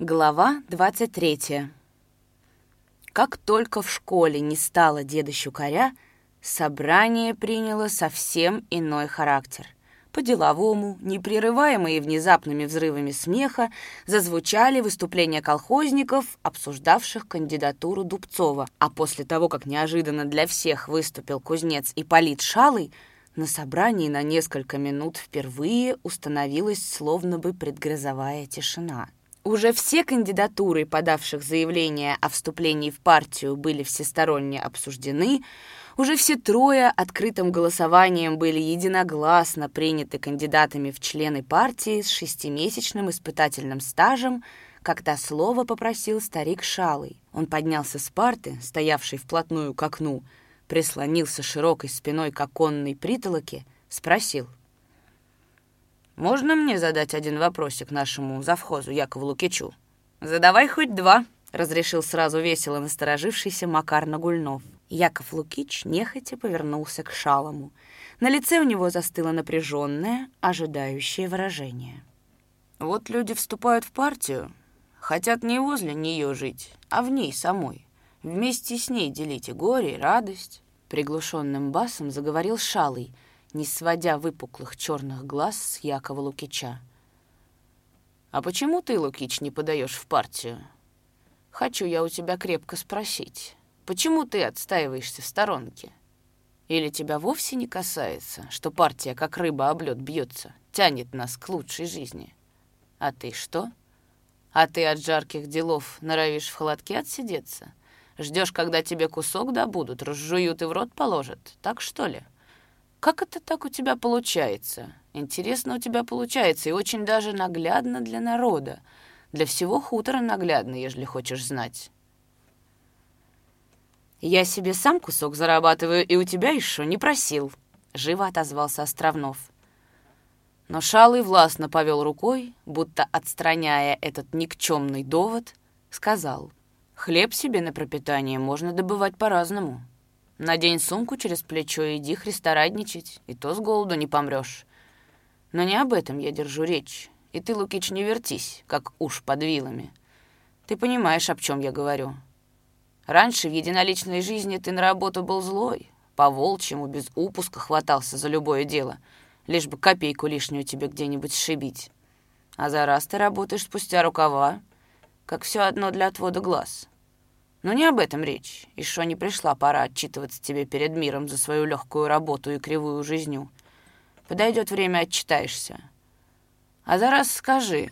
Глава 23. Как только в школе не стало деда Щукаря, собрание приняло совсем иной характер. По-деловому, непрерываемые внезапными взрывами смеха, зазвучали выступления колхозников, обсуждавших кандидатуру Дубцова. А после того, как неожиданно для всех выступил кузнец Ипполит Шалый, на собрании на несколько минут впервые установилась словно бы предгрозовая тишина. Уже все кандидатуры, подавших заявление о вступлении в партию, были всесторонне обсуждены, уже все трое открытым голосованием были единогласно приняты кандидатами в члены партии с шестимесячным испытательным стажем, когда слово попросил старик Шалый. Он поднялся с парты, стоявшей вплотную к окну, прислонился широкой спиной к оконной притолоке, спросил — можно мне задать один вопросик нашему завхозу Якову Лукичу? Задавай хоть два, разрешил сразу весело насторожившийся Макар Нагульнов. Яков Лукич нехотя повернулся к Шалому. На лице у него застыло напряженное, ожидающее выражение. Вот люди вступают в партию, хотят не возле нее жить, а в ней самой. Вместе с ней делите горе и радость. Приглушенным басом заговорил Шалый — не сводя выпуклых черных глаз с Якова Лукича. «А почему ты, Лукич, не подаешь в партию? Хочу я у тебя крепко спросить, почему ты отстаиваешься в сторонке? Или тебя вовсе не касается, что партия, как рыба об лед, бьется, тянет нас к лучшей жизни? А ты что? А ты от жарких делов норовишь в холодке отсидеться? Ждешь, когда тебе кусок добудут, разжуют и в рот положат, так что ли?» Как это так у тебя получается? Интересно у тебя получается, и очень даже наглядно для народа. Для всего хутора наглядно, ежели хочешь знать. «Я себе сам кусок зарабатываю, и у тебя еще не просил», — живо отозвался Островнов. Но Шалый властно повел рукой, будто отстраняя этот никчемный довод, сказал, «Хлеб себе на пропитание можно добывать по-разному». Надень сумку через плечо и иди христорадничать, и то с голоду не помрешь. Но не об этом я держу речь. И ты, Лукич, не вертись, как уж под вилами. Ты понимаешь, об чем я говорю. Раньше в единоличной жизни ты на работу был злой, по-волчьему, без упуска хватался за любое дело, лишь бы копейку лишнюю тебе где-нибудь сшибить. А за раз ты работаешь спустя рукава, как все одно для отвода глаз. Но не об этом речь. Еще не пришла пора отчитываться тебе перед миром за свою легкую работу и кривую жизнью. Подойдет время, отчитаешься. А за раз скажи,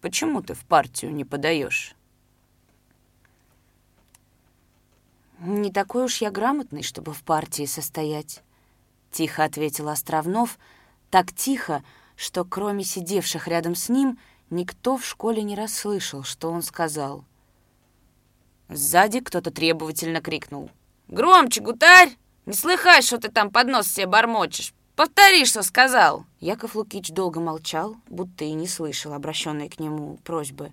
почему ты в партию не подаешь? «Не такой уж я грамотный, чтобы в партии состоять», — тихо ответил Островнов, так тихо, что кроме сидевших рядом с ним никто в школе не расслышал, что он сказал — Сзади кто-то требовательно крикнул. «Громче, гутарь! Не слыхай, что ты там под нос себе бормочешь! Повтори, что сказал!» Яков Лукич долго молчал, будто и не слышал обращенной к нему просьбы.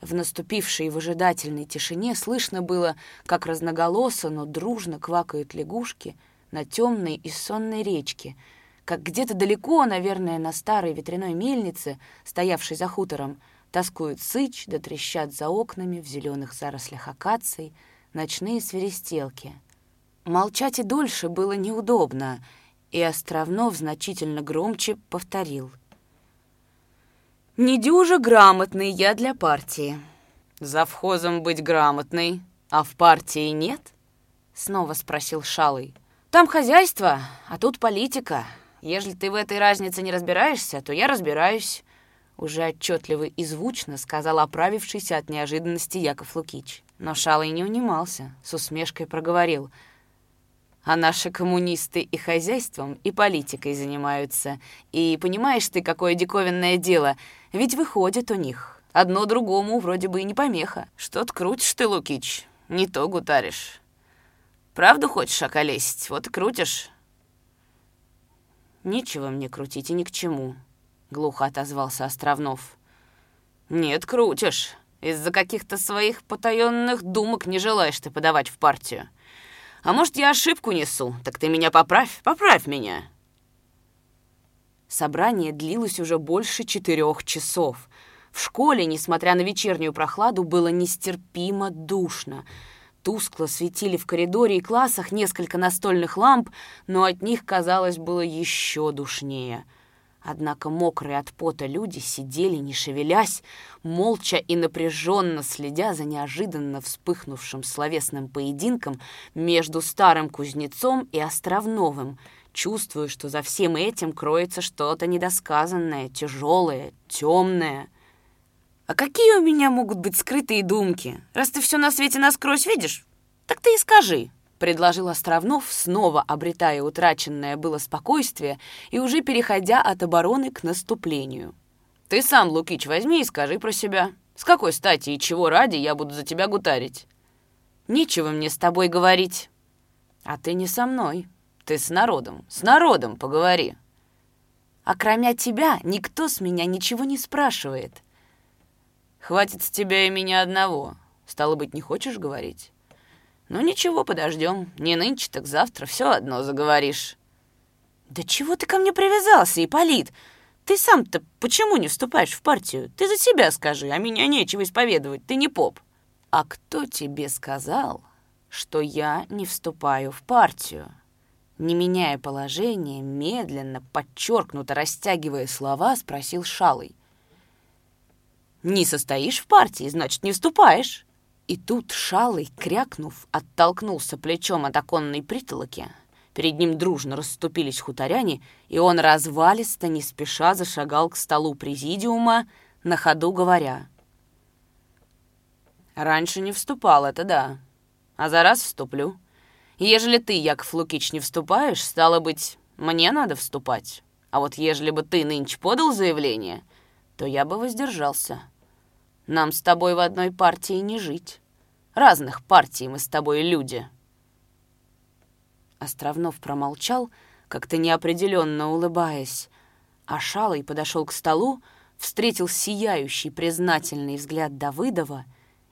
В наступившей выжидательной тишине слышно было, как разноголосо, но дружно квакают лягушки на темной и сонной речке, как где-то далеко, наверное, на старой ветряной мельнице, стоявшей за хутором, Тоскуют сыч, да трещат за окнами в зеленых зарослях акаций ночные свиристелки. Молчать и дольше было неудобно, и Островнов значительно громче повторил. «Недюже грамотный я для партии». За вхозом быть грамотный, а в партии нет?» Снова спросил Шалый. «Там хозяйство, а тут политика. Ежели ты в этой разнице не разбираешься, то я разбираюсь. Уже отчетливо и звучно сказал оправившийся от неожиданности Яков Лукич. Но Шалый не унимался, с усмешкой проговорил. «А наши коммунисты и хозяйством, и политикой занимаются. И понимаешь ты, какое диковинное дело, ведь выходит у них. Одно другому вроде бы и не помеха. Что-то крутишь ты, Лукич, не то гутаришь. Правду хочешь околесить, вот и крутишь». «Нечего мне крутить и ни к чему», глухо отозвался Островнов. «Нет, крутишь. Из-за каких-то своих потаенных думок не желаешь ты подавать в партию. А может, я ошибку несу? Так ты меня поправь, поправь меня!» Собрание длилось уже больше четырех часов. В школе, несмотря на вечернюю прохладу, было нестерпимо душно. Тускло светили в коридоре и классах несколько настольных ламп, но от них, казалось, было еще душнее. Однако мокрые от пота люди сидели, не шевелясь, молча и напряженно следя за неожиданно вспыхнувшим словесным поединком между старым кузнецом и Островновым, чувствуя, что за всем этим кроется что-то недосказанное, тяжелое, темное. «А какие у меня могут быть скрытые думки? Раз ты все на свете насквозь видишь, так ты и скажи», — предложил Островнов, снова обретая утраченное было спокойствие и уже переходя от обороны к наступлению. «Ты сам, Лукич, возьми и скажи про себя. С какой стати и чего ради я буду за тебя гутарить?» «Нечего мне с тобой говорить». «А ты не со мной. Ты с народом. С народом поговори». «А кроме тебя никто с меня ничего не спрашивает». «Хватит с тебя и меня одного. Стало быть, не хочешь говорить?» «Ну ничего, подождем. Не нынче, так завтра все одно заговоришь». «Да чего ты ко мне привязался, Ипполит? Ты сам-то почему не вступаешь в партию? Ты за себя скажи, а меня нечего исповедовать, ты не поп». «А кто тебе сказал, что я не вступаю в партию?» Не меняя положение, медленно, подчеркнуто растягивая слова, спросил Шалый. «Не состоишь в партии, значит, не вступаешь». И тут Шалый, крякнув, оттолкнулся плечом от оконной притолоки. Перед ним дружно расступились хуторяне, и он развалисто, не спеша, зашагал к столу президиума, на ходу говоря. «Раньше не вступал, это да. А за раз вступлю. Ежели ты, Яков Лукич, не вступаешь, стало быть, мне надо вступать. А вот ежели бы ты нынче подал заявление, то я бы воздержался». Нам с тобой в одной партии не жить. Разных партий мы с тобой люди». Островнов промолчал, как-то неопределенно улыбаясь, а Шалый подошел к столу, встретил сияющий признательный взгляд Давыдова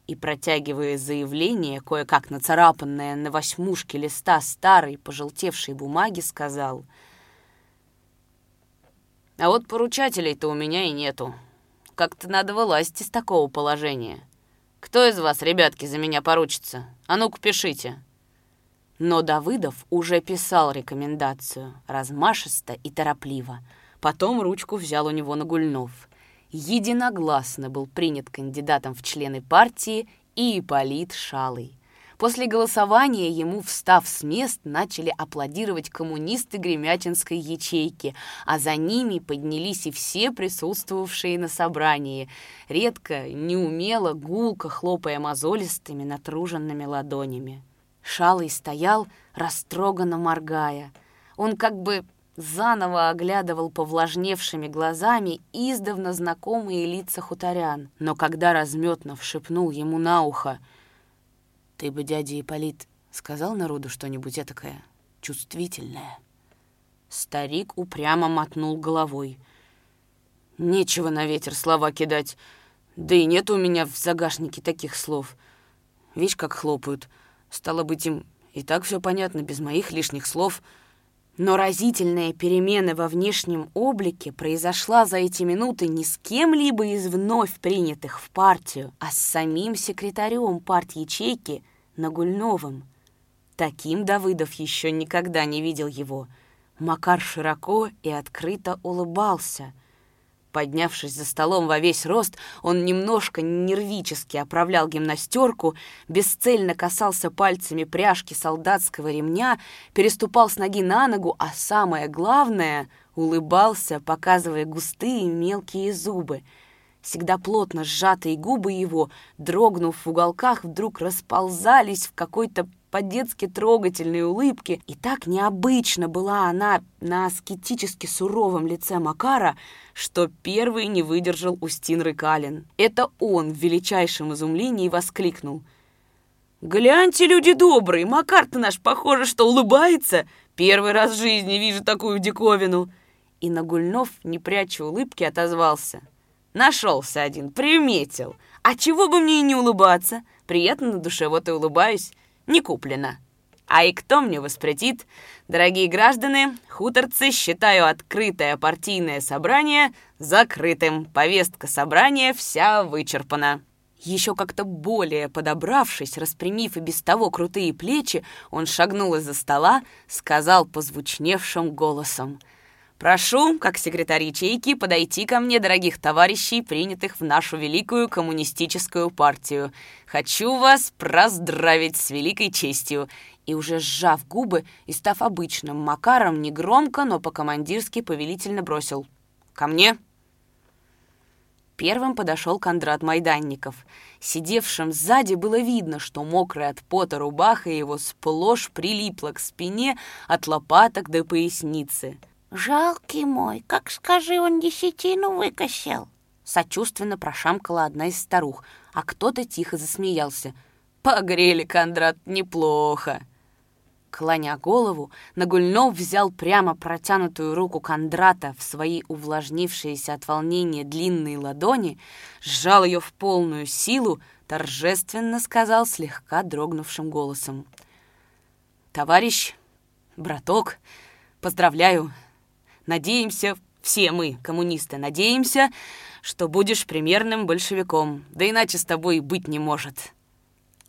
и, протягивая заявление, кое-как нацарапанное на восьмушке листа старой пожелтевшей бумаги, сказал «А вот поручателей-то у меня и нету. Как-то надо вылазить из такого положения. Кто из вас, ребятки, за меня поручится? А ну-ка, пишите». Но Давыдов уже писал рекомендацию, размашисто и торопливо. Потом ручку взял у него Нагульнов. Единогласно был принят кандидатом в члены партии и Ипполит Шалый. После голосования ему, встав с мест, начали аплодировать коммунисты Гремячинской ячейки, а за ними поднялись и все присутствовавшие на собрании, редко, неумело, гулко хлопая мозолистыми натруженными ладонями. Шалый стоял, растроганно моргая. Он как бы заново оглядывал повлажневшими глазами издавна знакомые лица хуторян. Но когда Разметнов шепнул ему на ухо — ты бы, дядя Ипполит, сказал народу что-нибудь этакое, чувствительное? Старик упрямо мотнул головой. Нечего на ветер слова кидать. Да и нет у меня в загашнике таких слов. Видишь, как хлопают. Стало быть, им и так все понятно, без моих лишних слов. Но разительная перемена во внешнем облике произошла за эти минуты не с кем-либо из вновь принятых в партию, а с самим секретарем парт-ячейки Нагульновым. Таким Давыдов еще никогда не видел его. Макар широко и открыто улыбался. Поднявшись за столом во весь рост, он немножко нервически оправлял гимнастерку, бесцельно касался пальцами пряжки солдатского ремня, переступал с ноги на ногу, а самое главное — улыбался, показывая густые мелкие зубы — Всегда плотно сжатые губы его, дрогнув в уголках, вдруг расползались в какой-то по-детски трогательной улыбке, и так необычно была она на аскетически суровом лице Макара, что первый не выдержал Устин Рыкалин. Это он в величайшем изумлении воскликнул. «Гляньте, люди добрые, Макар-то наш, похоже, что улыбается. Первый раз в жизни вижу такую диковину». И Нагульнов, не пряча улыбки, отозвался. Нашелся один, приметил. А чего бы мне и не улыбаться? Приятно на душе, вот и улыбаюсь. Не куплено. А и кто мне воспретит? Дорогие граждане, хуторцы, считаю открытое партийное собрание закрытым. Повестка собрания вся вычерпана. Еще как-то более подобравшись, распрямив и без того крутые плечи, он шагнул из-за стола, сказал позвучневшим голосом. «Прошу, как секретарь ячейки, подойти ко мне, дорогих товарищей, принятых в нашу великую коммунистическую партию. Хочу вас поздравить с великой честью». И уже сжав губы и став обычным, Макаром негромко, но по-командирски повелительно бросил. «Ко мне!» Первым подошел Кондрат Майданников. Сидевшим сзади было видно, что мокрая от пота рубаха его сплошь прилипла к спине от лопаток до поясницы. «Жалкий мой, как скажи, он десятину выкосил!» Сочувственно прошамкала одна из старух, а кто-то тихо засмеялся. «Погрели, Кондрат, неплохо!» Клоня голову, Нагульнов взял прямо протянутую руку Кондрата в свои увлажнившиеся от волнения длинные ладони, сжал ее в полную силу, торжественно сказал слегка дрогнувшим голосом. «Товарищ, браток, поздравляю. Надеемся, все мы, коммунисты, надеемся, что будешь примерным большевиком, да иначе с тобой быть не может».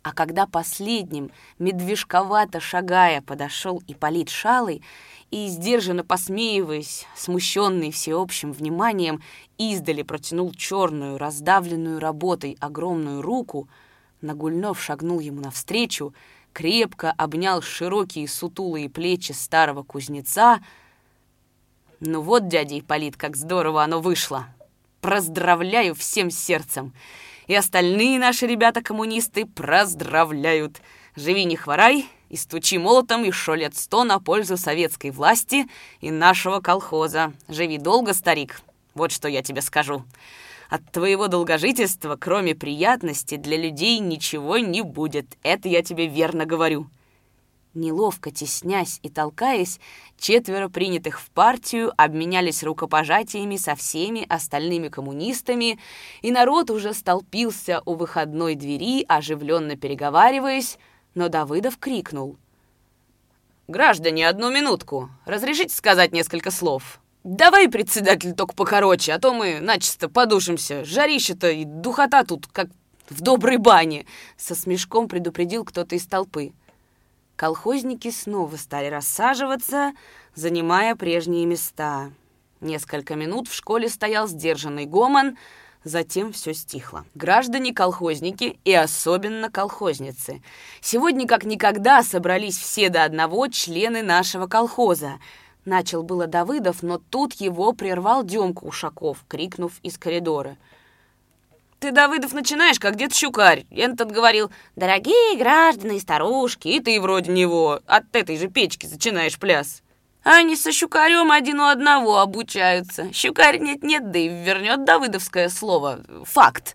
А когда последним, медвежковато шагая, подошел Ипполит Шалый и, сдержанно посмеиваясь, смущенный всеобщим вниманием, издали протянул черную, раздавленную работой огромную руку, Нагульнов шагнул ему навстречу, крепко обнял широкие сутулые плечи старого кузнеца. «Ну вот, дядя Ипполит, как здорово оно вышло! Поздравляю всем сердцем!» И остальные наши ребята-коммунисты поздравляют. Живи не хворай и стучи молотом еще лет сто на пользу советской власти и нашего колхоза. Живи долго, старик. Вот что я тебе скажу. От твоего долгожительства, кроме приятности, для людей ничего не будет. Это я тебе верно говорю. Неловко теснясь и толкаясь, четверо принятых в партию обменялись рукопожатиями со всеми остальными коммунистами, и народ уже столпился у выходной двери, оживленно переговариваясь, но Давыдов крикнул. «Граждане, одну минутку. Разрешите сказать несколько слов?» «Давай, председатель, только покороче, а то мы начисто подушимся. Жарище-то и духота тут, как в доброй бане!» Со смешком предупредил кто-то из толпы. Колхозники снова стали рассаживаться, занимая прежние места. Несколько минут в школе стоял сдержанный гомон, затем все стихло. Граждане-колхозники и особенно колхозницы. Сегодня как никогда собрались все до одного члены нашего колхоза. Начал было Давыдов, но тут его прервал Демка Ушаков, крикнув из коридора — ты, Давыдов, начинаешь, как дед Щукарь. Этот говорил, дорогие граждане и старушки, и ты вроде него от этой же печки начинаешь пляс. Они со Щукарем один у одного обучаются. Щукарь нет-нет, да и вернет давыдовское слово. Факт.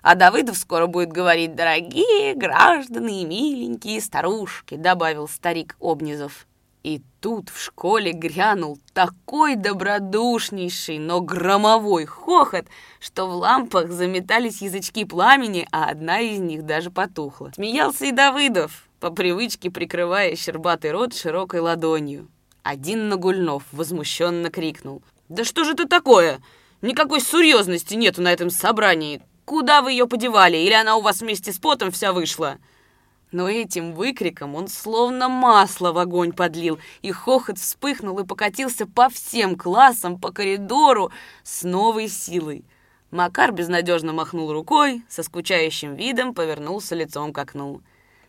А Давыдов скоро будет говорить «дорогие граждане и миленькие старушки», добавил старик Обнизов. И тут в школе грянул такой добродушнейший, но громовой хохот, что в лампах заметались язычки пламени, а одна из них даже потухла. Смеялся и Давыдов, по привычке прикрывая щербатый рот широкой ладонью. Один Нагульнов возмущенно крикнул. «Да что же это такое? Никакой серьезности нету на этом собрании. Куда вы ее подевали? Или она у вас вместе с потом вся вышла?» Но этим выкриком он словно масло в огонь подлил, и хохот вспыхнул и покатился по всем классам, по коридору с новой силой. Макар безнадежно махнул рукой, со скучающим видом повернулся лицом к окну.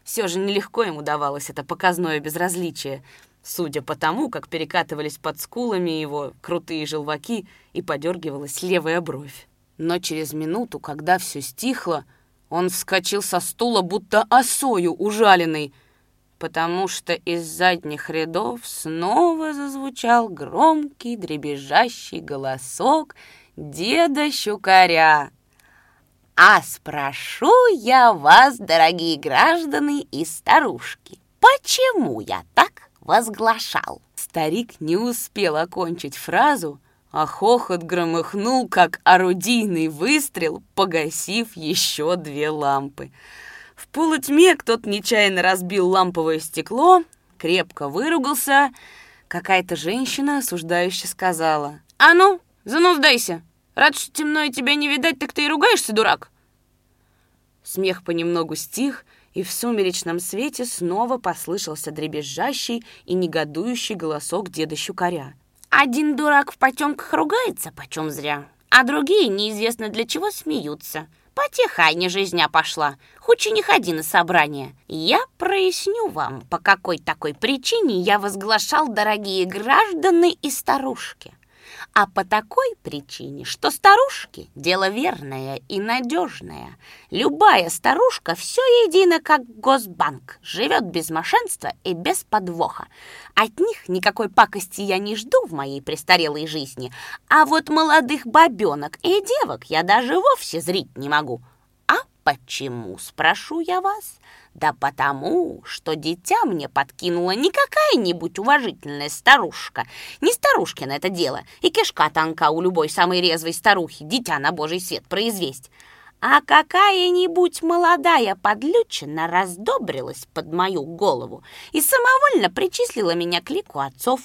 Все же нелегко ему давалось это показное безразличие, судя по тому, как перекатывались под скулами его крутые желваки и подергивалась левая бровь. Но через минуту, когда все стихло, он вскочил со стула, будто осою ужаленный, потому что из задних рядов снова зазвучал громкий дребезжащий голосок деда Щукаря. «А спрошу я вас, дорогие граждане и старушки, почему я так возглашал?» Старик не успел окончить фразу, а хохот громыхнул, как орудийный выстрел, погасив еще две лампы. В полутьме кто-то нечаянно разбил ламповое стекло, крепко выругался. Какая-то женщина осуждающе сказала. «А ну, зануздайся! Рад, что темно и тебя не видать, так ты и ругаешься, дурак!» Смех понемногу стих, и в сумеречном свете снова послышался дребезжащий и негодующий голосок деда Щукаря. «Один дурак в потемках ругается, почем зря, а другие неизвестно для чего смеются. Потихай не жизня пошла, хоть и не ходи на собрание. Я проясню вам, по какой такой причине я возглашал, дорогие граждане и старушки а по такой причине, что старушки – дело верное и надежное. Любая старушка все едино, как Госбанк, живет без мошенства и без подвоха. От них никакой пакости я не жду в моей престарелой жизни, а вот молодых бабенок и девок я даже вовсе зрить не могу. Почему, спрошу я вас? Да потому, что дитя мне подкинула не какая-нибудь уважительная старушка. Не старушкина это дело, и кишка тонка у любой самой резвой старухи дитя на божий свет произвесть. А какая-нибудь молодая подлючина раздобрилась под мою голову и самовольно причислила меня к лику отцов.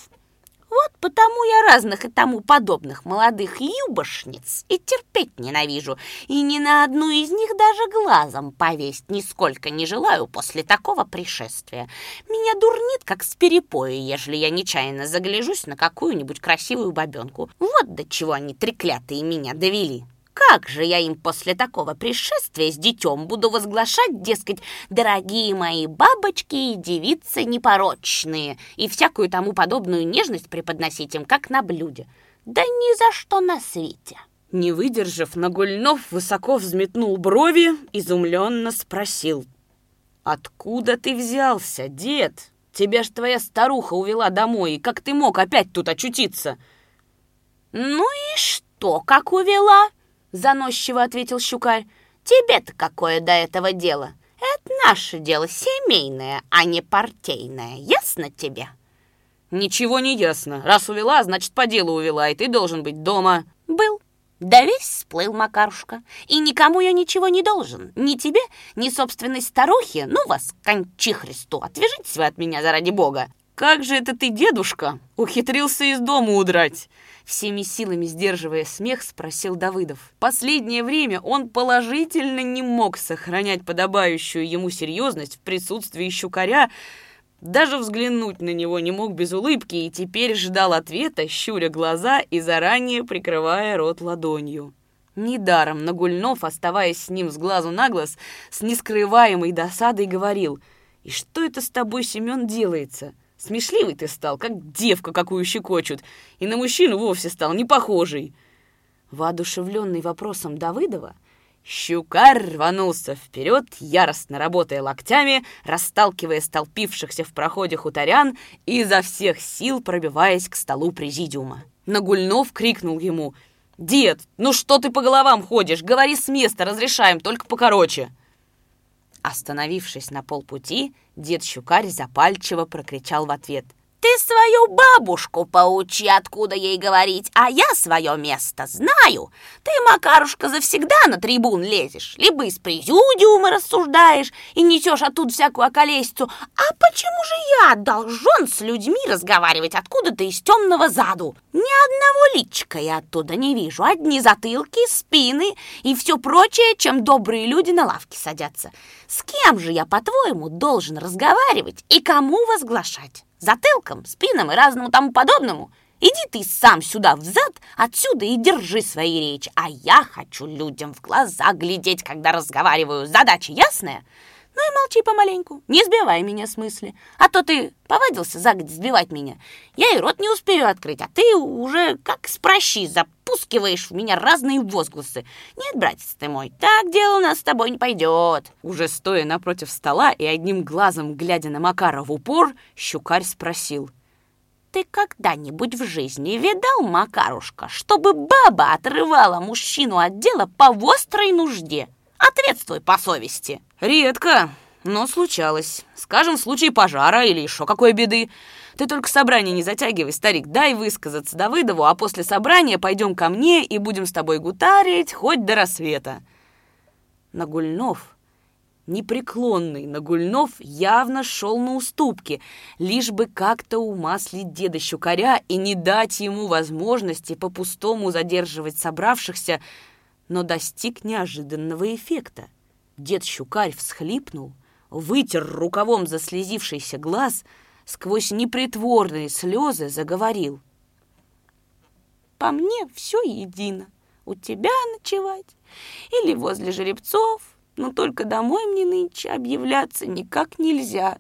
Вот потому я разных и тому подобных молодых юбошниц и терпеть ненавижу, и ни на одну из них даже глазом повесть нисколько не желаю после такого пришествия. Меня дурнит, как с перепоя, ежели я нечаянно загляжусь на какую-нибудь красивую бабенку. Вот до чего они треклятые меня довели. Как же я им после такого пришествия с детем буду возглашать, дескать, дорогие мои бабочки и девицы непорочные, и всякую тому подобную нежность преподносить им, как на блюде? Да ни за что на свете!» Не выдержав, Нагульнов высоко взметнул брови, изумленно спросил. «Откуда ты взялся, дед? Тебя ж твоя старуха увела домой, и как ты мог опять тут очутиться?» «Ну и что, как увела?» Заносчиво ответил Щукарь. Тебе-то какое до этого дело? Это наше дело семейное, а не партийное. Ясно тебе? Ничего не ясно. Раз увела, значит, по делу увела, и ты должен быть дома. Был. Да весь сплыл Макарушка. И никому я ничего не должен. Ни тебе, ни собственной старухе. Ну вас, кончи Христу, отвяжитесь вы от меня заради бога. Как же это ты, дедушка, ухитрился из дома удрать? Всеми силами сдерживая смех, спросил Давыдов. Последнее время он положительно не мог сохранять подобающую ему серьезность в присутствии щукаря, даже взглянуть на него не мог без улыбки и теперь ждал ответа, щуря глаза и заранее прикрывая рот ладонью. Недаром Нагульнов, оставаясь с ним с глазу на глаз, с нескрываемой досадой говорил, «И что это с тобой, Семен, делается? Смешливый ты стал, как девка, какую щекочут, и на мужчину вовсе стал не похожий. Воодушевленный вопросом Давыдова, Щукарь рванулся вперед, яростно работая локтями, расталкивая столпившихся в проходе хуторян и изо всех сил пробиваясь к столу президиума. Нагульнов крикнул ему «Дед, ну что ты по головам ходишь? Говори с места, разрешаем, только покороче!» Остановившись на полпути, дед Щукарь запальчиво прокричал в ответ — ты свою бабушку поучи, откуда ей говорить, а я свое место знаю. Ты, Макарушка, завсегда на трибун лезешь, либо из президиума рассуждаешь и несешь оттуда всякую околесицу. А почему же я должен с людьми разговаривать откуда-то из темного заду? Ни одного личка я оттуда не вижу, одни затылки, спины и все прочее, чем добрые люди на лавке садятся. С кем же я, по-твоему, должен разговаривать и кому возглашать? Затылком, спинам и разному тому подобному. Иди ты сам сюда взад, отсюда и держи свои речи. А я хочу людям в глаза глядеть, когда разговариваю. Задача ясная? Ну и молчи помаленьку, не сбивай меня с мысли. А то ты повадился загодя сбивать меня. Я и рот не успею открыть, а ты уже как с прощи запускиваешь в меня разные возгласы. Нет, братец ты мой, так дело у нас с тобой не пойдет. Уже стоя напротив стола и одним глазом глядя на Макара в упор, щукарь спросил. Ты когда-нибудь в жизни видал, Макарушка, чтобы баба отрывала мужчину от дела по острой нужде? Ответствуй по совести. Редко, но случалось. Скажем, в случае пожара или еще какой беды. Ты только собрание не затягивай, старик, дай высказаться Давыдову, а после собрания пойдем ко мне и будем с тобой гутарить хоть до рассвета. Нагульнов, Непреклонный Нагульнов явно шел на уступки, лишь бы как-то умаслить деда Щукаря и не дать ему возможности по-пустому задерживать собравшихся, но достиг неожиданного эффекта. Дед Щукарь всхлипнул, вытер рукавом заслезившийся глаз, сквозь непритворные слезы заговорил. «По мне все едино. У тебя ночевать или возле жеребцов, но только домой мне нынче объявляться никак нельзя,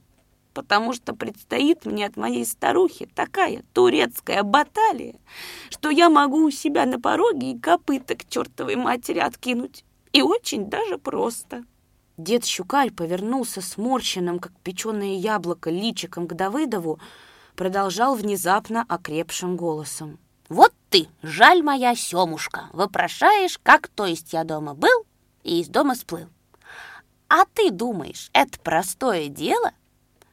потому что предстоит мне от моей старухи такая турецкая баталия, что я могу у себя на пороге и копыта к чертовой матери откинуть. И очень даже просто. Дед Щукарь повернулся сморщенным, как печеное яблоко, личиком к Давыдову, продолжал внезапно окрепшим голосом. «Вот ты, жаль моя Семушка, вопрошаешь, как то есть я дома был и из дома сплыл. А ты думаешь, это простое дело?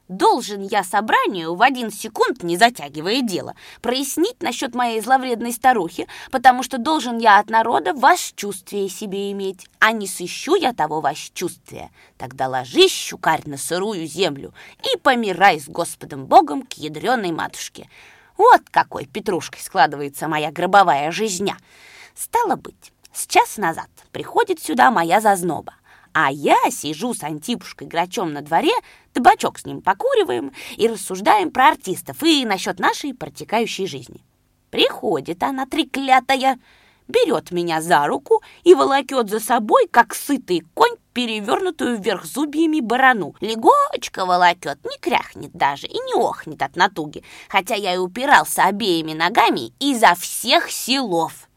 Должен я собранию в один секунд, не затягивая дело, прояснить насчет моей зловредной старухи, потому что должен я от народа восчувствие себе иметь, а не сыщу я того восчувствия. Тогда ложись, щукарь, на сырую землю и помирай с Господом Богом к ядреной матушке. Вот какой петрушкой складывается моя гробовая жизня. Стало быть, с час назад приходит сюда моя зазноба. А я сижу с Антипушкой Грачом на дворе, табачок с ним покуриваем и рассуждаем про артистов и насчет нашей протекающей жизни. Приходит она, треклятая, берет меня за руку и волокет за собой, как сытый конь, перевернутую вверх зубьями барану. Легочко волокет, не кряхнет даже и не охнет от натуги, хотя я и упирался обеими ногами изо всех силов.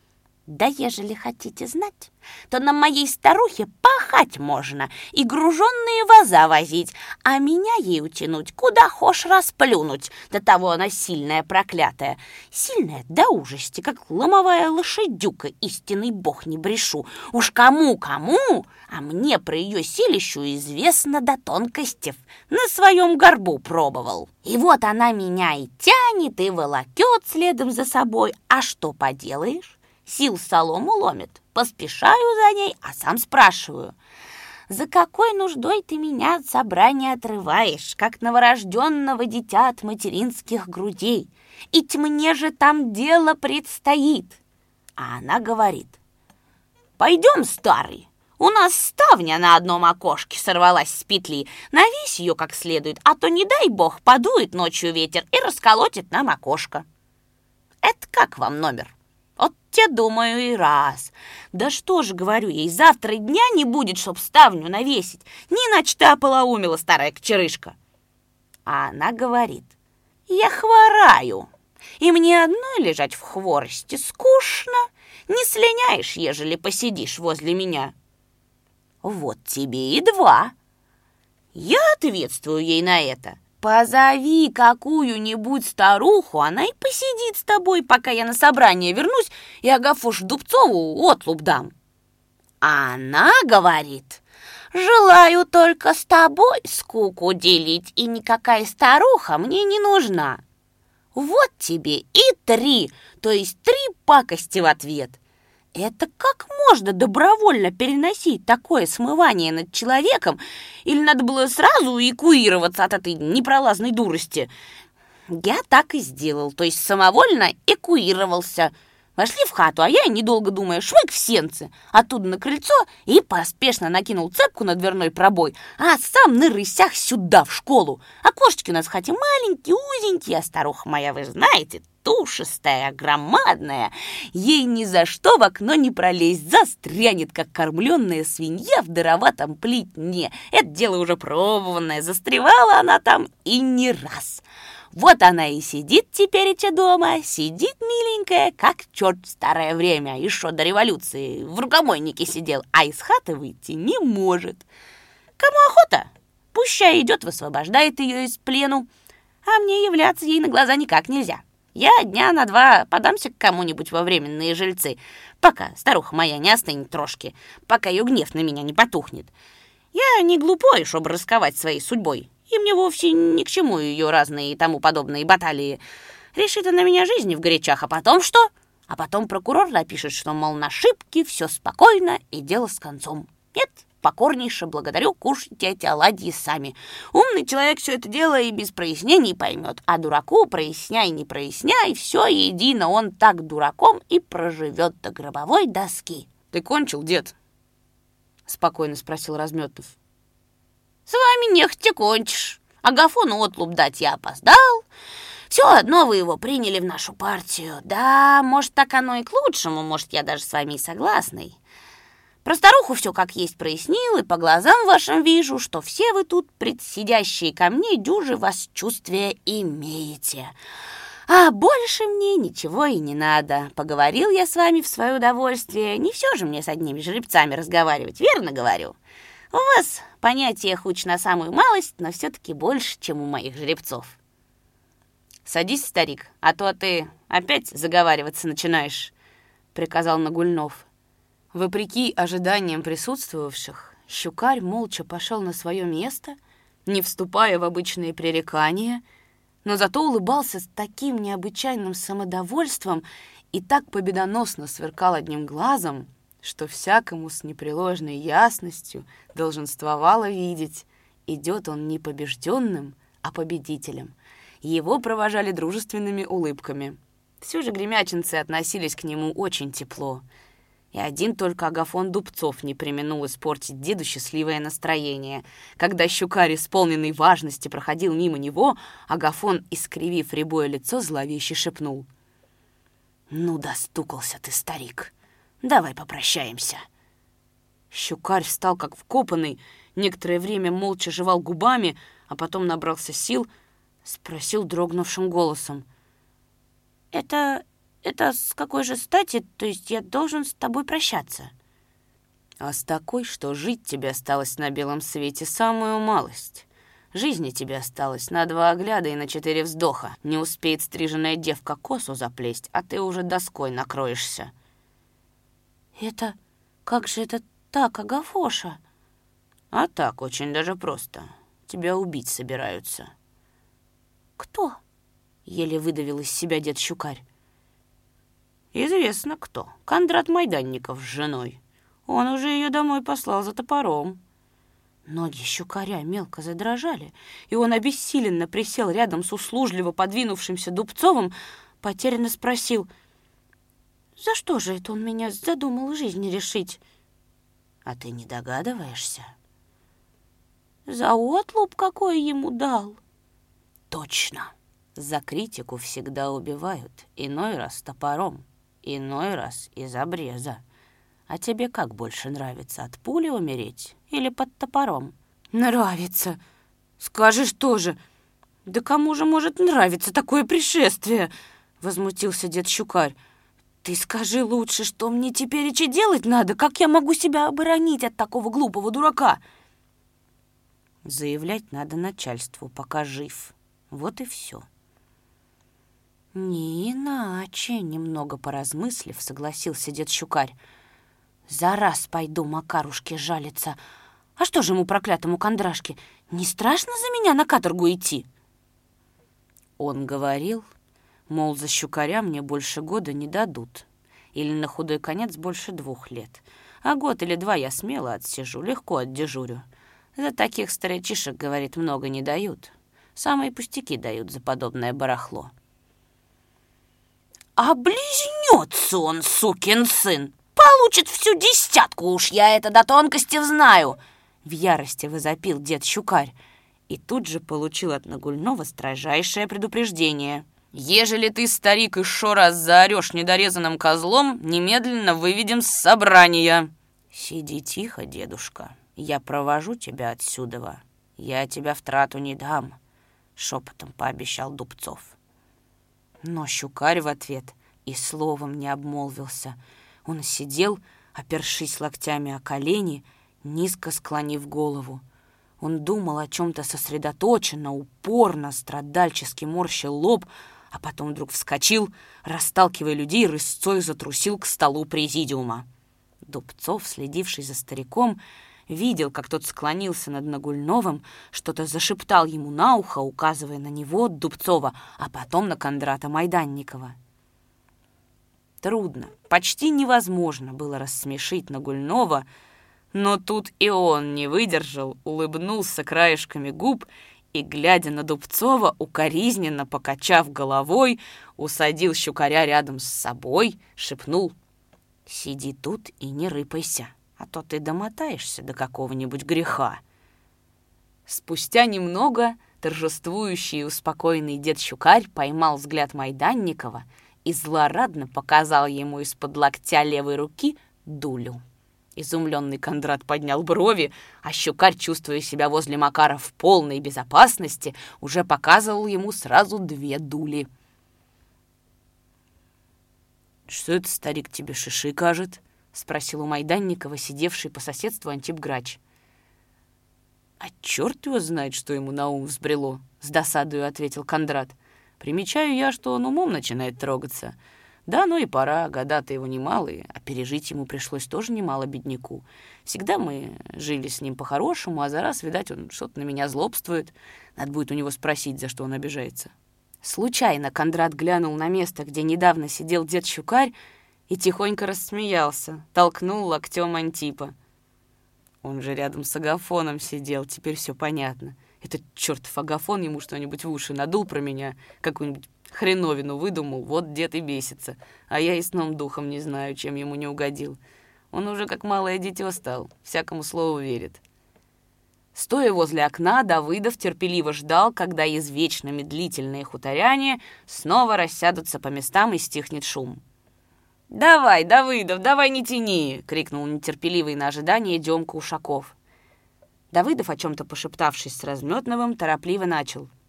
Да ежели хотите знать, то на моей старухе пахать можно и груженные ваза возить, а меня ей утянуть, куда хошь расплюнуть. До того она сильная проклятая. Сильная до ужасти, как ломовая лошадюка, истинный бог не брешу. Уж кому-кому, а мне про ее силищу известно до тонкостей. На своем горбу пробовал. И вот она меня и тянет, и волокет следом за собой. А что поделаешь? Сил солому ломит. Поспешаю за ней, а сам спрашиваю. За какой нуждой ты меня от собрания отрываешь, как новорожденного дитя от материнских грудей? Ведь мне же там дело предстоит. А она говорит, пойдем, старый, у нас ставня на одном окошке сорвалась с петли. Навесь ее как следует, а то, не дай бог, подует ночью ветер и расколотит нам окошко. Это как вам номер? Те, думаю, и раз. Да что же, говорю ей, завтра дня не будет, чтоб ставню навесить. Не иначе ты ополоумила, старая кочерышка. А она говорит, я хвораю, и мне одной лежать в хворости скучно. Не слиняешь, ежели посидишь возле меня. Вот тебе и два. Я ответствую ей на это. Позови какую-нибудь старуху, она и посидит с тобой, пока я на собрание вернусь и Агафош Дубцову отлуп дам. А она говорит, желаю только с тобой скуку делить, и никакая старуха мне не нужна. Вот тебе и три, то есть три пакости в ответ. Это как можно добровольно переносить такое смывание над человеком? Или надо было сразу экуироваться от этой непролазной дурости? Я так и сделал, то есть самовольно экуировался – Вошли в хату, а я, недолго думая, швык в сенцы, оттуда на крыльцо и поспешно накинул цепку на дверной пробой, а сам на рысях сюда, в школу. Окошечки у нас в хате маленькие, узенькие, а старуха моя, вы знаете, тушистая, громадная. Ей ни за что в окно не пролезть, застрянет, как кормленная свинья в дыроватом плетне. Это дело уже пробованное, застревала она там и не раз. Вот она и сидит теперь дома, сидит миленькая, как черт в старое время, еще до революции, в рукомойнике сидел, а из хаты выйти не может. Кому охота? Пущай идет, высвобождает ее из плену, а мне являться ей на глаза никак нельзя. Я дня на два подамся к кому-нибудь во временные жильцы, пока старуха моя не остынет трошки, пока ее гнев на меня не потухнет. Я не глупой, чтобы рисковать своей судьбой и мне вовсе ни к чему ее разные и тому подобные баталии. Решит она меня жизни в горячах, а потом что? А потом прокурор напишет, что, мол, на ошибке все спокойно и дело с концом. Нет, покорнейше благодарю, кушайте эти оладьи сами. Умный человек все это дело и без прояснений поймет, а дураку проясняй, не проясняй, все едино, он так дураком и проживет до гробовой доски. Ты кончил, дед? Спокойно спросил Разметов. С вами нехотя кончишь. Агафону отлуп дать я опоздал. Все одно вы его приняли в нашу партию. Да, может, так оно и к лучшему, может, я даже с вами и согласный. Про старуху все как есть прояснил, и по глазам вашим вижу, что все вы тут, предсидящие ко мне, дюжи вас чувствия имеете. А больше мне ничего и не надо. Поговорил я с вами в свое удовольствие. Не все же мне с одними жеребцами разговаривать, верно говорю? У вас понятие хуч на самую малость, но все-таки больше, чем у моих жеребцов. «Садись, старик, а то ты опять заговариваться начинаешь», — приказал Нагульнов. Вопреки ожиданиям присутствовавших, щукарь молча пошел на свое место, не вступая в обычные пререкания, но зато улыбался с таким необычайным самодовольством и так победоносно сверкал одним глазом, что всякому с непреложной ясностью долженствовало видеть, идет он не побежденным, а победителем. Его провожали дружественными улыбками. Все же гремячинцы относились к нему очень тепло. И один только Агафон Дубцов не применул испортить деду счастливое настроение. Когда щукарь, исполненный важности, проходил мимо него, Агафон, искривив рябое лицо, зловеще шепнул. «Ну, достукался ты, старик!» Давай попрощаемся». Щукарь встал как вкопанный, некоторое время молча жевал губами, а потом набрался сил, спросил дрогнувшим голосом. «Это... это с какой же стати, то есть я должен с тобой прощаться?» «А с такой, что жить тебе осталось на белом свете самую малость». Жизни тебе осталось на два огляда и на четыре вздоха. Не успеет стриженная девка косу заплесть, а ты уже доской накроешься. «Это... как же это так, Агафоша?» «А так, очень даже просто. Тебя убить собираются». «Кто?» — еле выдавил из себя дед Щукарь. «Известно кто. Кондрат Майданников с женой. Он уже ее домой послал за топором». Ноги щукаря мелко задрожали, и он обессиленно присел рядом с услужливо подвинувшимся Дубцовым, потерянно спросил — за что же это он меня задумал жизнь решить? А ты не догадываешься? За отлуп какой ему дал? Точно. За критику всегда убивают. Иной раз топором, иной раз из обреза. А тебе как больше нравится, от пули умереть или под топором? Нравится. Скажешь тоже. Да кому же может нравиться такое пришествие? Возмутился дед Щукарь. «Ты скажи лучше, что мне теперь и делать надо? Как я могу себя оборонить от такого глупого дурака?» «Заявлять надо начальству, пока жив. Вот и все». «Не иначе», — немного поразмыслив, согласился дед Щукарь. «За раз пойду Макарушке жалиться. А что же ему, проклятому кондрашке, не страшно за меня на каторгу идти?» Он говорил, Мол, за щукаря мне больше года не дадут. Или на худой конец больше двух лет. А год или два я смело отсижу, легко отдежурю. За таких старичишек, говорит, много не дают. Самые пустяки дают за подобное барахло. А близнется он, сукин сын! Получит всю десятку, уж я это до тонкости знаю!» В ярости возопил дед Щукарь и тут же получил от Нагульного строжайшее предупреждение — Ежели ты, старик, еще раз заорешь недорезанным козлом, немедленно выведем с собрания. Сиди тихо, дедушка. Я провожу тебя отсюда. Я тебя в трату не дам, шепотом пообещал Дубцов. Но щукарь в ответ и словом не обмолвился. Он сидел, опершись локтями о колени, низко склонив голову. Он думал о чем-то сосредоточенно, упорно, страдальчески морщил лоб, а потом вдруг вскочил, расталкивая людей, рысцой затрусил к столу президиума. Дубцов, следивший за стариком, видел, как тот склонился над Нагульновым, что-то зашептал ему на ухо, указывая на него, Дубцова, а потом на Кондрата Майданникова. Трудно, почти невозможно было рассмешить Нагульнова, Но тут и он не выдержал, улыбнулся краешками губ и, глядя на Дубцова, укоризненно покачав головой, усадил щукаря рядом с собой, шепнул «Сиди тут и не рыпайся, а то ты домотаешься до какого-нибудь греха». Спустя немного торжествующий и успокоенный дед Щукарь поймал взгляд Майданникова и злорадно показал ему из-под локтя левой руки дулю. Изумленный Кондрат поднял брови, а щукарь, чувствуя себя возле Макара в полной безопасности, уже показывал ему сразу две дули. «Что это старик тебе шиши кажет?» — спросил у Майданникова, сидевший по соседству Антип Грач. «А черт его знает, что ему на ум взбрело», — с досадою ответил Кондрат. «Примечаю я, что он умом начинает трогаться». Да, ну и пора, года-то его немалые, а пережить ему пришлось тоже немало бедняку. Всегда мы жили с ним по-хорошему, а за раз, видать, он что-то на меня злобствует. Надо будет у него спросить, за что он обижается. Случайно Кондрат глянул на место, где недавно сидел дед Щукарь, и тихонько рассмеялся, толкнул локтем Антипа. Он же рядом с Агафоном сидел, теперь все понятно. Этот чертов Агафон ему что-нибудь в уши надул про меня, какую-нибудь Хреновину выдумал, вот дед и бесится. А я и сном духом не знаю, чем ему не угодил. Он уже как малое дитё стал, всякому слову верит. Стоя возле окна, Давыдов терпеливо ждал, когда извечно медлительные хуторяне снова рассядутся по местам и стихнет шум. «Давай, Давыдов, давай не тяни!» — крикнул нетерпеливый на ожидание Демка Ушаков. Давыдов, о чем-то пошептавшись с Разметновым, торопливо начал —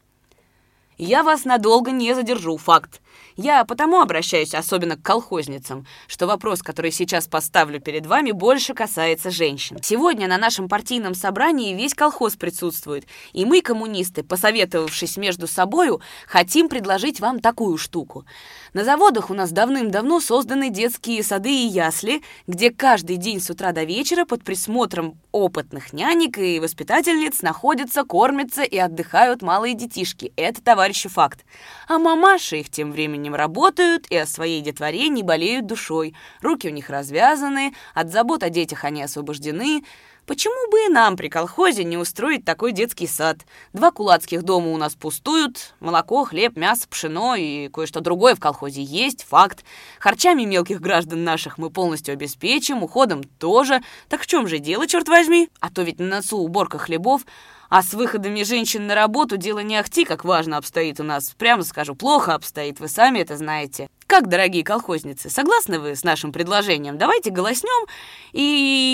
я вас надолго не задержу, факт. Я потому обращаюсь особенно к колхозницам, что вопрос, который сейчас поставлю перед вами, больше касается женщин. Сегодня на нашем партийном собрании весь колхоз присутствует, и мы, коммунисты, посоветовавшись между собою, хотим предложить вам такую штуку. На заводах у нас давным-давно созданы детские сады и ясли, где каждый день с утра до вечера под присмотром опытных нянек и воспитательниц находятся, кормятся и отдыхают малые детишки. Это, товарищи, факт. А мамаши их тем временем работают и о своей детворе не болеют душой. Руки у них развязаны, от забот о детях они освобождены. Почему бы и нам при колхозе не устроить такой детский сад? Два кулацких дома у нас пустуют, молоко, хлеб, мясо, пшено и кое-что другое в колхозе есть, факт. Харчами мелких граждан наших мы полностью обеспечим, уходом тоже. Так в чем же дело, черт возьми? А то ведь на носу уборка хлебов, а с выходами женщин на работу дело не ахти, как важно обстоит у нас. Прямо скажу, плохо обстоит, вы сами это знаете. Как, дорогие колхозницы, согласны вы с нашим предложением? Давайте голоснем, и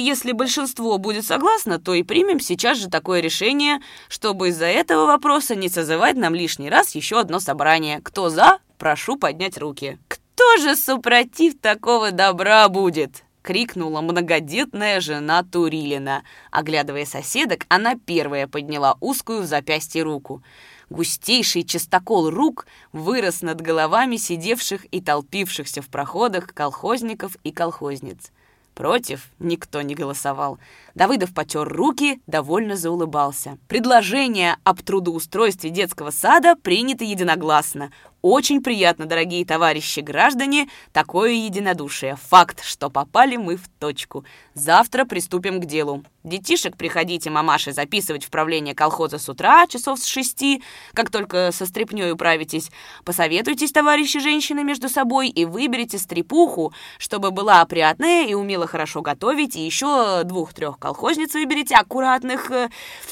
если большинство будет согласно, то и примем сейчас же такое решение, чтобы из-за этого вопроса не созывать нам лишний раз еще одно собрание. Кто за, прошу поднять руки. Кто же супротив такого добра будет? — крикнула многодетная жена Турилина. Оглядывая соседок, она первая подняла узкую в запястье руку. Густейший частокол рук вырос над головами сидевших и толпившихся в проходах колхозников и колхозниц. Против никто не голосовал. Давыдов потер руки, довольно заулыбался. Предложение об трудоустройстве детского сада принято единогласно. Очень приятно, дорогие товарищи граждане, такое единодушие. Факт, что попали мы в точку. Завтра приступим к делу. Детишек приходите, мамаши, записывать в правление колхоза с утра, часов с шести, как только со стряпнёй управитесь. Посоветуйтесь, товарищи женщины, между собой и выберите стрепуху, чтобы была опрятная и умела хорошо готовить, и еще двух-трех колхозниц выберите, аккуратных, э,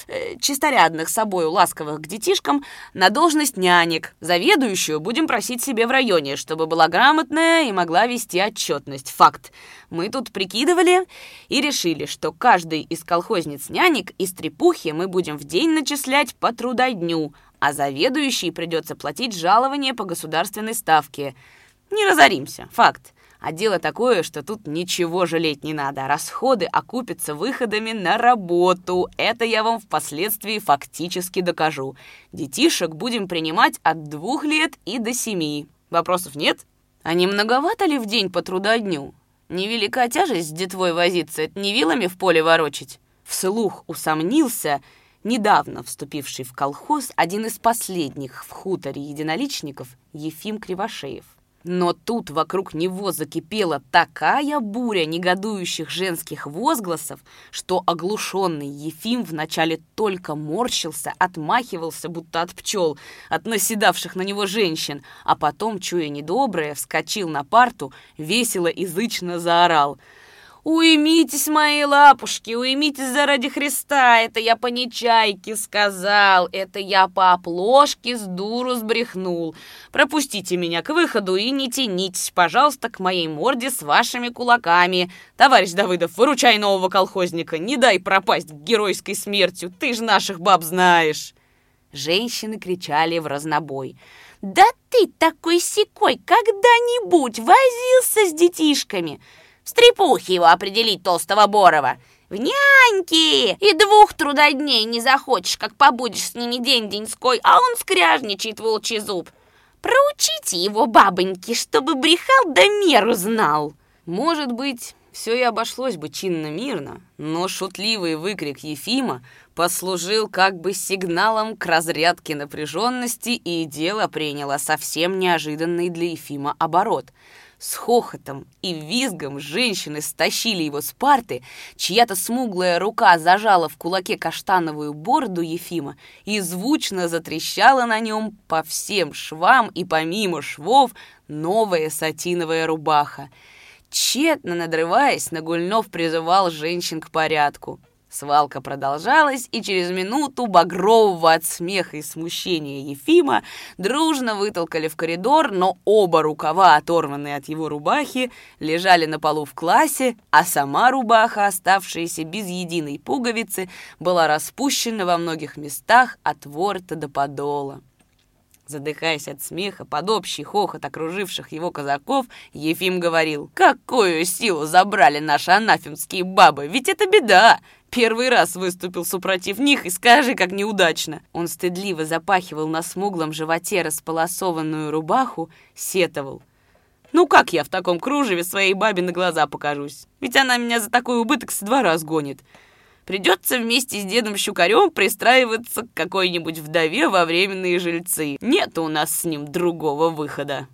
э, чисторядных, собою ласковых к детишкам, на должность нянек, заведующую которую будем просить себе в районе, чтобы была грамотная и могла вести отчетность. Факт. Мы тут прикидывали и решили, что каждый из колхозниц нянек из трепухи мы будем в день начислять по трудодню, а заведующей придется платить жалование по государственной ставке. Не разоримся. Факт. А дело такое, что тут ничего жалеть не надо. Расходы окупятся выходами на работу. Это я вам впоследствии фактически докажу. Детишек будем принимать от двух лет и до семи. Вопросов нет? А не многовато ли в день по трудодню? Невелика тяжесть с детвой возиться, это не вилами в поле ворочить. Вслух усомнился недавно вступивший в колхоз один из последних в хуторе единоличников Ефим Кривошеев. Но тут вокруг него закипела такая буря негодующих женских возгласов, что оглушенный Ефим вначале только морщился, отмахивался, будто от пчел, от наседавших на него женщин, а потом, чуя недоброе, вскочил на парту, весело и зычно заорал — «Уймитесь, мои лапушки, уймитесь заради Христа, это я по нечайке сказал, это я по оплошке с дуру сбрехнул. Пропустите меня к выходу и не тянитесь, пожалуйста, к моей морде с вашими кулаками. Товарищ Давыдов, выручай нового колхозника, не дай пропасть геройской смертью, ты ж наших баб знаешь!» Женщины кричали в разнобой. «Да ты такой секой когда-нибудь возился с детишками!» Стрепухи его определить толстого Борова. В няньки! И двух трудодней не захочешь, как побудешь с ними день-деньской, а он скряжничает, волчий зуб. Проучите его, бабоньки, чтобы брехал да меру знал. Может быть, все и обошлось бы чинно-мирно, но шутливый выкрик Ефима послужил как бы сигналом к разрядке напряженности, и дело приняло совсем неожиданный для Ефима оборот — с хохотом и визгом женщины стащили его с парты, чья-то смуглая рука зажала в кулаке каштановую бороду Ефима и звучно затрещала на нем по всем швам и помимо швов новая сатиновая рубаха. Тщетно надрываясь, Нагульнов призывал женщин к порядку. Свалка продолжалась, и через минуту багрового от смеха и смущения Ефима дружно вытолкали в коридор, но оба рукава, оторванные от его рубахи, лежали на полу в классе, а сама рубаха, оставшаяся без единой пуговицы, была распущена во многих местах от ворота до подола. Задыхаясь от смеха, под общий хохот окруживших его казаков, Ефим говорил, «Какую силу забрали наши анафемские бабы, ведь это беда! Первый раз выступил супротив них, и скажи, как неудачно!» Он стыдливо запахивал на смуглом животе располосованную рубаху, сетовал. «Ну как я в таком кружеве своей бабе на глаза покажусь? Ведь она меня за такой убыток с двора сгонит!» Придется вместе с дедом Щукарем пристраиваться к какой-нибудь вдове во временные жильцы. Нет у нас с ним другого выхода.